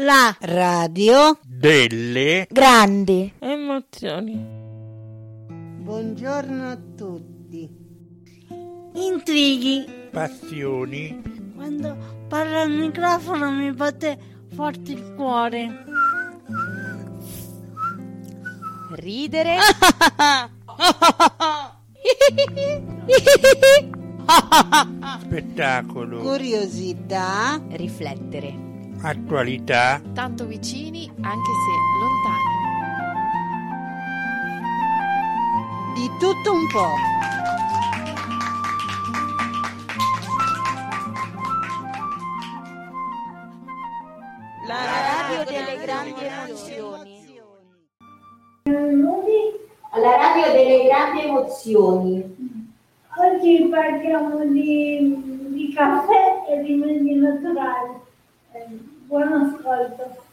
La radio delle grandi emozioni. Buongiorno a tutti. intrighi. passioni, Quando parlo al microfono mi batte forte il cuore. Ridere, spettacolo, Curiosità, riflettere. Attualità, Tanto vicini anche se lontani. di tutto un po'. La radio delle grandi emozioni. Benvenuti alla radio delle grandi emozioni. Oggi parliamo di, di caffè e rimedi naturali. Eh, buon ascolto.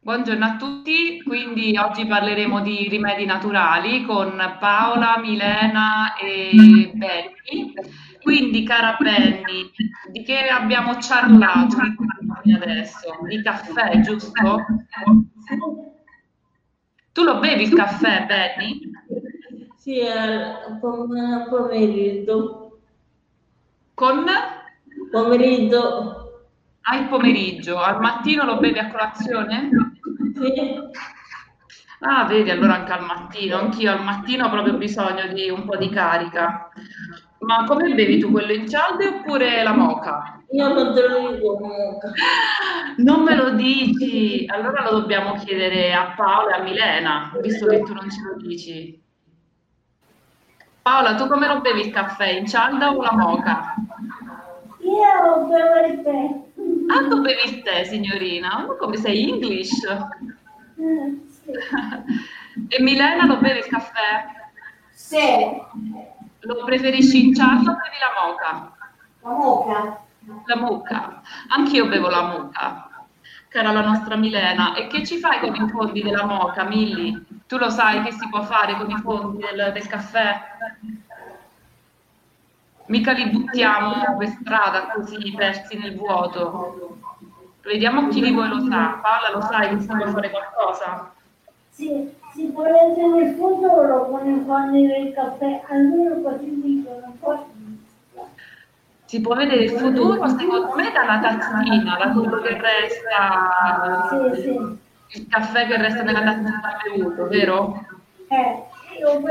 Buongiorno a tutti, quindi oggi parleremo di rimedi naturali con Paola, Milena e Benny. Quindi, cara Benny, di che abbiamo parlato adesso? Di caffè, giusto? Tu lo bevi il caffè, Benny? Sì, al pom- pomeriggio. Con? Pomeriggio. Al pomeriggio, al mattino lo bevi a colazione? Sì. Ah, vedi, allora anche al mattino, anch'io al mattino ho proprio bisogno di un po' di carica. Ma come bevi tu quello in cialde oppure la moca? Io non te lo dico comunque. Non me lo dici, allora lo dobbiamo chiedere a Paola e a Milena, visto che tu non ce lo dici. Paola, tu come lo bevi il caffè, in cialda o la moca? Io bevo il tè. Ah, tu bevi tè, signorina? Ma come sei English? Eh. E Milena lo bevi il caffè? Sì. Lo preferisci in cialda o bevi la moca? La moca. La mucca, anch'io bevo la mucca, cara la nostra Milena. E che ci fai con i fondi della moca, Milli? Tu lo sai che si può fare con i fondi del, del caffè? Mica li buttiamo per strada così persi nel vuoto. Vediamo chi di voi lo sa. Paola lo sai che si può fare qualcosa? Sì, si può leggere nel futuro con i fondi del caffè, almeno così dicono. Si può vedere il futuro, secondo me, dalla tazzina, da quello che resta, Sì, sì. il caffè che resta nella tazzina bevuto, vero? Eh,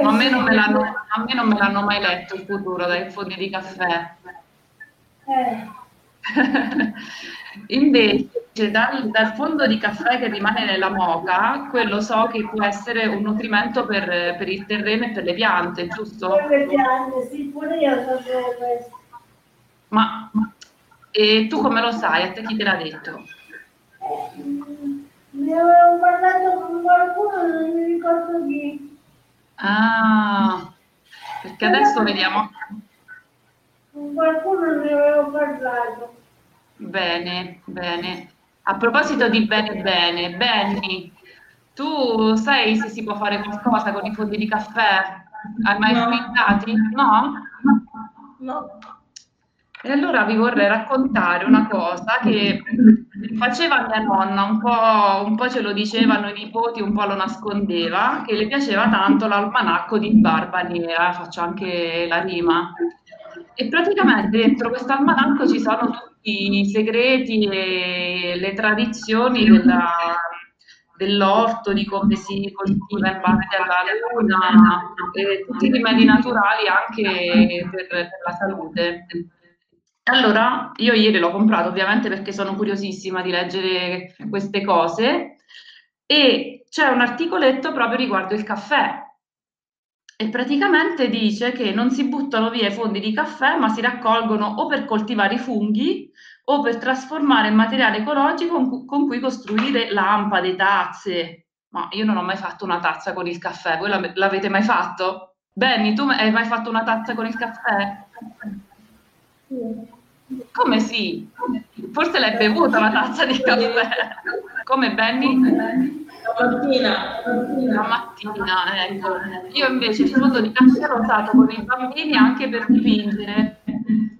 Ma a me, non me penso- l'hanno, a me non me l'hanno mai letto il futuro dai fondi di caffè. Eh, Invece dal, dal fondo di caffè che rimane nella moca, quello so che può essere un nutrimento per, per il terreno e per le piante, giusto? per le piante, sì, pure io sapevo questo. Ma e tu come lo sai? A te chi te l'ha detto? Eh, ne avevo parlato con qualcuno, non mi ricordo chi. Ah, perché adesso vediamo. Con qualcuno ne avevo parlato. Bene, bene. A proposito di bene bene, Benny, tu sai se si può fare qualcosa con i fondi di caffè? Hai mai No. No? No. E allora vi vorrei raccontare una cosa che faceva mia nonna, un po', un po' ce lo dicevano i nipoti, un po' lo nascondeva, che le piaceva tanto l'almanacco di Barba Nera, faccio anche la rima. E praticamente dentro questo almanacco ci sono tutti i segreti e le tradizioni della- dell'orto, di come si coltiva in base alla luna, tutti i rimedi naturali anche per, per la salute. Allora, io ieri l'ho comprato ovviamente perché sono curiosissima di leggere queste cose e c'è un articoletto proprio riguardo il caffè e praticamente dice che non si buttano via i fondi di caffè ma si raccolgono o per coltivare i funghi o per trasformare in materiale ecologico con cu- con cui costruire lampade, tazze. Ma io non ho mai fatto una tazza con il caffè, voi l'ave- l'avete mai fatto? Benny, tu hai mai fatto una tazza con il caffè? Sì. Come sì? Forse l'hai bevuta la tazza di caffè. Come Benny? La mattina. La mattina, ecco. Io invece il fondo di caffè l'ho usato con i bambini anche per dipingere.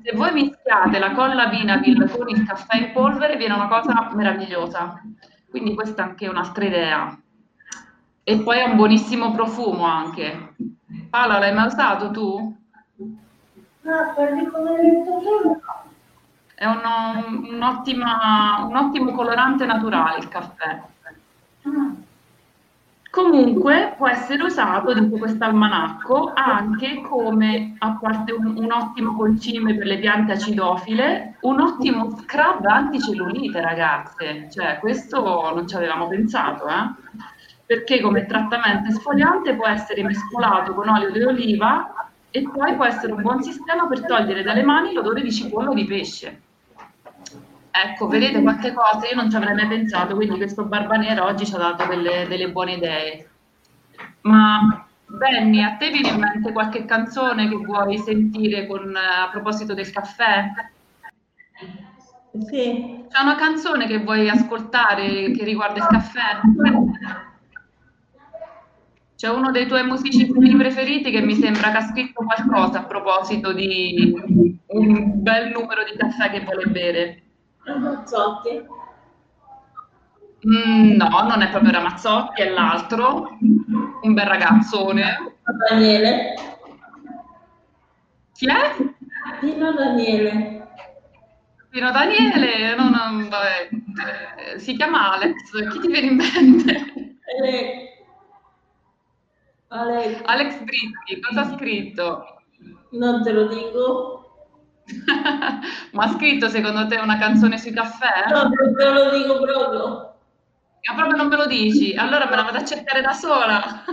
Se voi mischiate la colla Vinavil con il caffè in polvere viene una cosa meravigliosa. Quindi questa è anche un'altra idea. E poi ha un buonissimo profumo anche. Paola, l'hai mai usato tu? No, per come hai detto tu, È uno- un ottimo colorante naturale il caffè. Comunque può essere usato, dice questo almanacco, anche come, a parte un, un ottimo concime per le piante acidofile, un ottimo scrub anticellulite, ragazze. Cioè, questo non ci avevamo pensato, eh? Perché come trattamento esfoliante può essere mescolato con olio di oliva e poi può essere un buon sistema per togliere dalle mani l'odore di cipolla o di pesce. Ecco, vedete quante cose io non ci avrei mai pensato, quindi questo Barbanera oggi ci ha dato delle, delle buone idee. Ma Benny, a te viene in mente qualche canzone che vuoi sentire con, eh, a proposito del caffè? Sì, C'è una canzone che vuoi ascoltare che riguarda il caffè? C'è uno dei tuoi musicisti preferiti che mi sembra che ha scritto qualcosa a proposito di un bel numero di caffè che vuole bere. Ramazzotti. Mm, no, non è proprio Ramazzotti, è l'altro, un bel ragazzone. Daniele. Chi è? Pino Daniele. Pino Daniele, no, no, vabbè, eh, si chiama Alex, chi ti viene in mente? Ale... Ale... Alex Britti, cosa ha scritto? Non te lo dico. Ma ha scritto secondo te una canzone sui caffè? No, non lo dico proprio. Ma proprio non me lo dici? Allora me la vado a cercare da sola.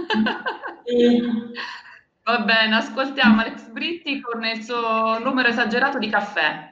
Va bene, ascoltiamo Alex Britti con il suo numero esagerato di caffè.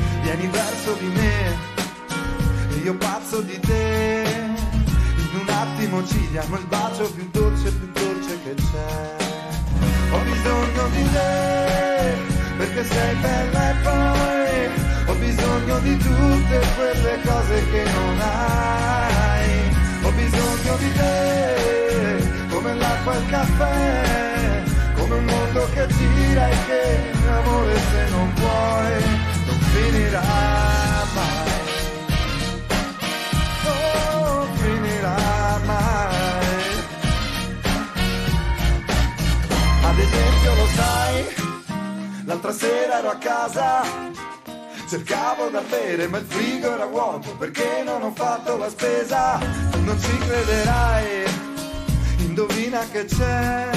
vieni verso di me e io pazzo di te. In un attimo ci diamo il bacio più dolce, più dolce che c'è. Ho bisogno di te perché sei bella e poi ho bisogno di tutte quelle cose che non hai. Ho bisogno di te come l'acqua e il caffè, come un mondo che gira e che amore se non vuoi finirà mai. Non finirà mai. Ad esempio lo sai, l'altra sera ero a casa, cercavo da bere ma il frigo era vuoto perché non ho fatto la spesa, tu non ci crederai, indovina che c'è,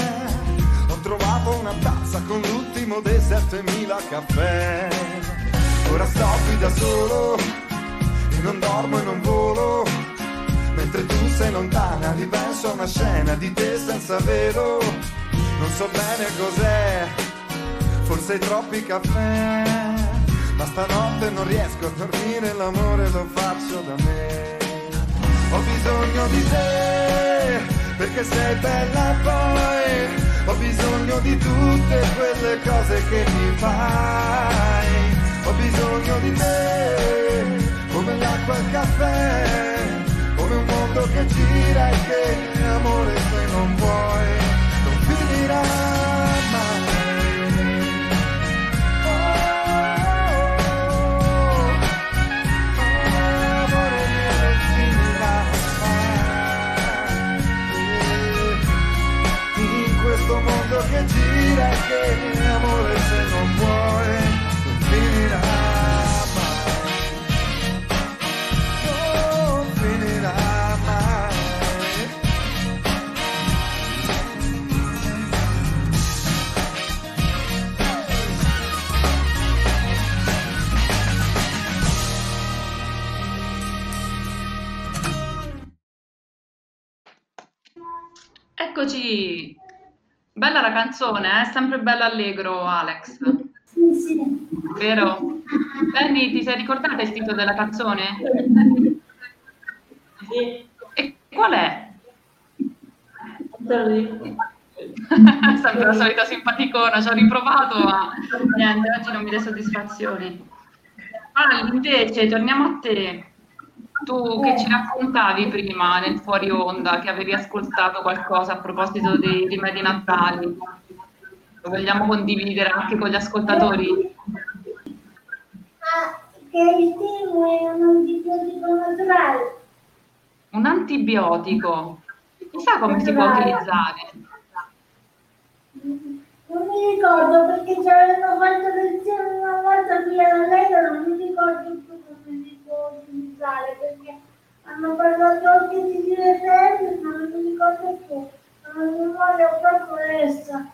ho trovato una tazza con l'ultimo dei 7000 caffè, ora sto qui da solo e non dormo e non volo. Mentre tu sei lontana, ripenso a una scena di te senza velo. Non so bene cos'è, forse i troppi caffè. Ma stanotte non riesco a dormire, l'amore lo faccio da me. Ho bisogno di te, perché sei bella poi ho bisogno di tutte quelle cose che mi fai ho bisogno di te, come l'acqua e il caffè, come un mondo che gira e che amore se non vuoi, non finirà mai. questo mondo che gira e che amore Bella la canzone, è sempre bello allegro, Alex. Sì, sì. Vero? Benny, ti sei ricordata il titolo della canzone? Sì, E qual è? sempre la solita simpaticona, ci ho riprovato, ma niente, oggi non mi dà soddisfazioni. Ah, invece, torniamo a te. Tu che ci raccontavi prima nel fuori onda che avevi ascoltato qualcosa a proposito dei rimedi naturali. Lo vogliamo condividere anche con gli ascoltatori? Ah, che il timo è un antibiotico naturale. Un antibiotico. Chissà come si può utilizzare. Non mi ricordo perché ci avevano fatto lezione una volta qui alla Lega, non mi ricordo più utilizzare perché hanno parlato anche di direttamente, ma non mi ricordo più. Non mi memoria proprio adesso.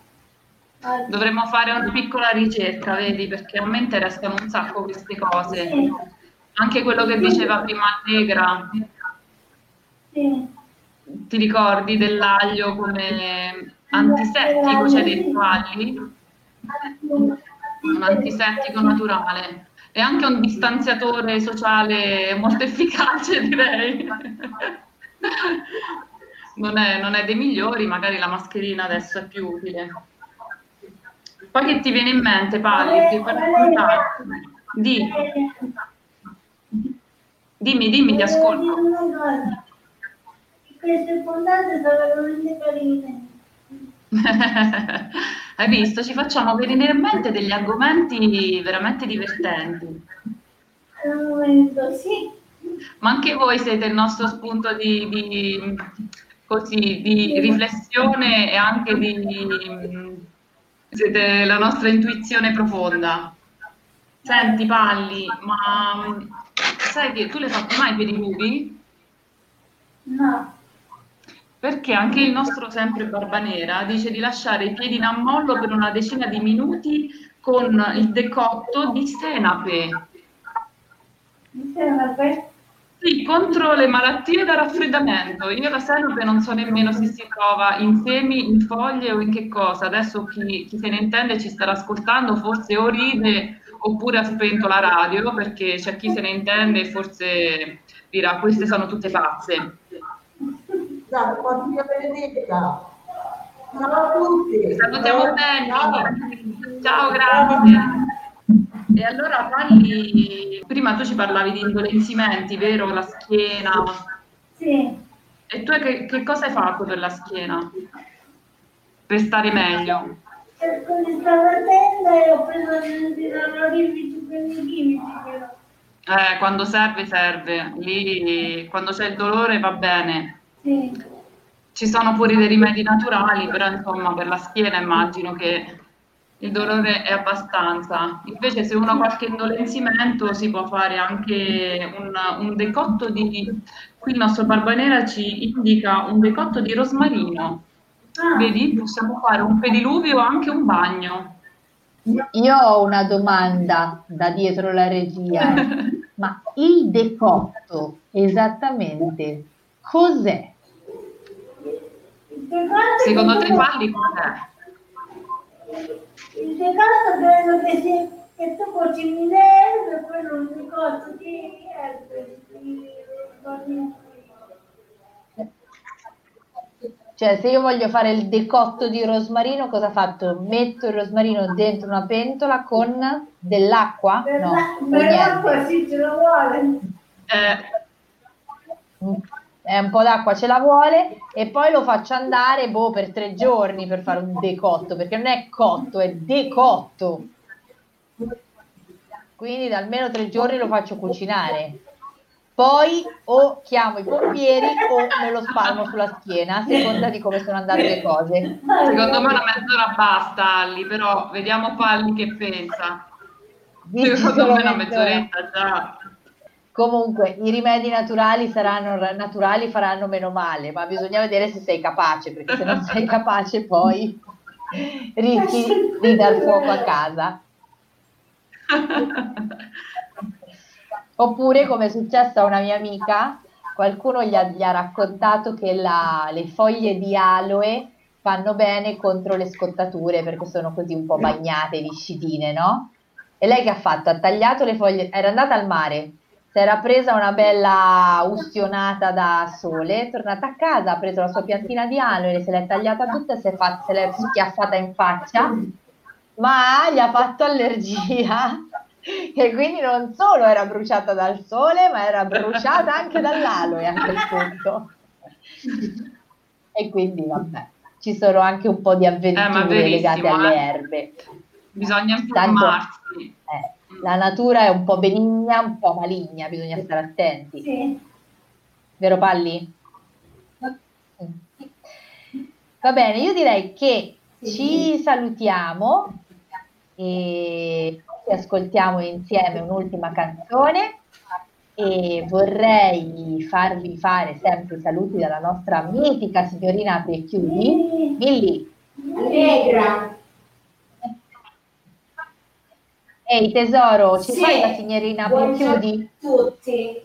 Dovremmo fare una piccola ricerca, vedi, perché a me interessano un sacco queste cose. Sì, Anche quello che diceva prima Allegra, sì. ti ricordi dell'aglio come antisettico, c'è dentro agli? Un antisettico naturale e anche un distanziatore sociale molto efficace, direi. Non è, non è dei migliori, magari la mascherina adesso è più utile. Poi che ti viene in mente, Pali, per raccontarti? Di, dimmi, dimmi, ti ascolto. Queste puntate sono veramente carine. Hai visto? Ci facciamo venire in mente degli argomenti veramente divertenti. Momento, sì. Ma anche voi siete il nostro spunto di, di- così, di riflessione e anche di... siete la nostra intuizione profonda. Senti, Palli, ma sai che tu le hai fatte mai per i lupi? No. Perché anche il nostro sempre Barbanera dice di lasciare i piedi in ammollo per una decina di minuti con il decotto di senape. Sembra che Sì, contro le malattie da raffreddamento. Io la senape non so nemmeno se si trova in semi, in foglie o in che cosa. Adesso chi, chi se ne intende ci starà ascoltando, forse o ride oppure ha spento la radio perché c'è chi se ne intende e forse dirà queste sono tutte pazze. Dai, quanti Benedetta. Ciao a tutti. Salutiamo bene. Ciao. Ciao, grazie. E allora parli, prima tu ci parlavi di indolenzimenti, vero? La schiena. sì. E tu che, che cosa hai fatto per la schiena? Per stare meglio? Cerco di stare attenta e ho preso degli antidolorifici per i chimici, però. Eh, quando serve, serve. Lì, quando c'è il dolore va bene. Sì. Ci sono pure dei rimedi naturali, però insomma per la schiena immagino che il dolore è abbastanza. Invece se uno ha qualche indolenzimento si può fare anche un, un decotto di... Qui il nostro Barbanera ci indica un decotto di rosmarino. Ah, Vedi, possiamo fare un pediluvio o anche un bagno. Io ho una domanda da dietro la regia, ma il decotto esattamente cos'è? Secondo te Palli cos'è? Il decosto credo che, sia, che tu cucini le erbe e poi non decosto di Cioè, se io voglio fare il decotto di rosmarino, cosa faccio? Metto il rosmarino dentro una pentola con dell'acqua? Per No, la- per l'acqua sì, ce lo vuole. Eh, Eh, un po' d'acqua ce la vuole e poi lo faccio andare boh, per tre giorni per fare un decotto, perché non è cotto, è decotto. Quindi da almeno tre giorni lo faccio cucinare. Poi o chiamo i pompieri o me lo spalmo sulla schiena, a seconda di come sono andate le cose. secondo me una mezz'ora basta, Alli, però vediamo Palli che pensa. Dici Secondo me una mezz'oretta già. Comunque, i rimedi naturali saranno naturali, faranno meno male, ma bisogna vedere se sei capace, perché se non sei capace poi rischi di dar fuoco a casa. Oppure, come è successo a una mia amica, qualcuno gli ha, gli ha raccontato che la- le foglie di aloe fanno bene contro le scottature perché sono così un po' bagnate, viscidine, no? E lei che ha fatto? Ha tagliato le foglie, era andata al mare, si era presa una bella ustionata da sole, è tornata a casa, ha preso la sua piantina di aloe, se l'è tagliata tutta e fatta- se l'è schiaffata in faccia, ma gli ha fatto allergia e quindi non solo era bruciata dal sole, ma era bruciata anche dall'aloe a quel punto. E quindi vabbè, ci sono anche un po' di avventure verissimo, legate alle eh. erbe. Bisogna Tanto- informarsi. Eh, la natura è un po' benigna, un po' maligna, bisogna stare attenti. Sì. Vero Palli? Va bene, io direi che ci salutiamo e ascoltiamo insieme un'ultima canzone e vorrei farvi fare sempre i saluti dalla nostra mitica signorina Apri e Chiudi. Milli, Allegra. Ehi tesoro, ci Sì. fai la signorina Buongiorno Chiudi? a tutti.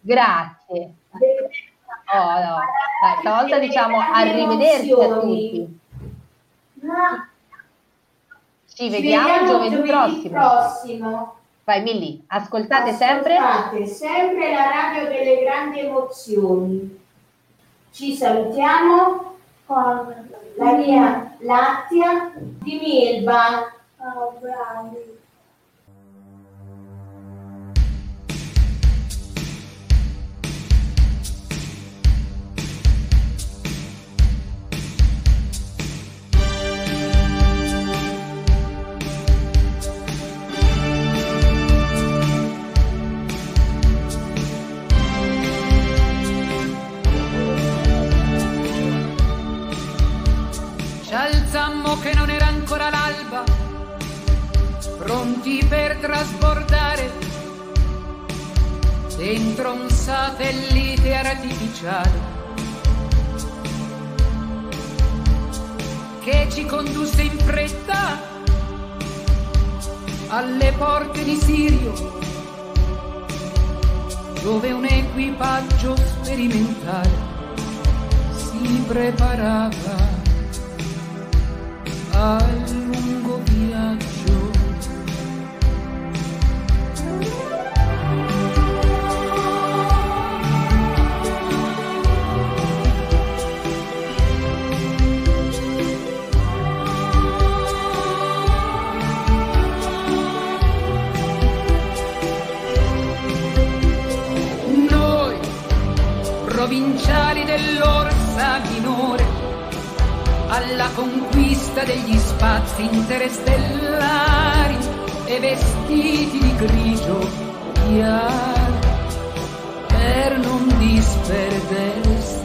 Grazie. Oh, no. Dai, stavolta diciamo arrivederci a tutti. Ci vediamo giovedì prossimo. prossimo. Vai Milli, ascoltate sempre. Ascoltate sempre la radio delle grandi emozioni. Ci salutiamo con la mia Lattia di Milva. Oh, bravi. Che non era ancora l'alba, pronti per trasbordare dentro un satellite artificiale che ci condusse in fretta alle porte di Sirio, dove un equipaggio sperimentale si preparava al degli spazi interstellari e vestiti di grigio chiaro per non disperdersi.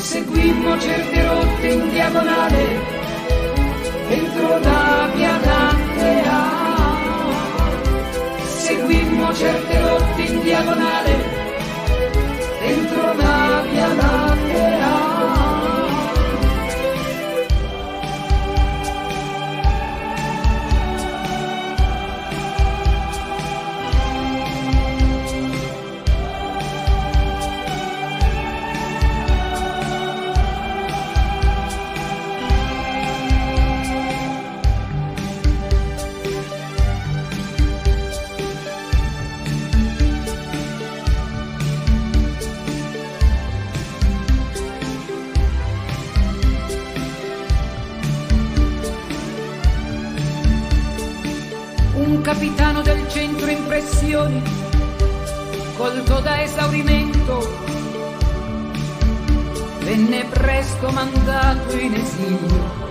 Seguimmo certe rotte in diagonale capitano del centro impressioni, colto da esaurimento, venne presto mandato in esilio.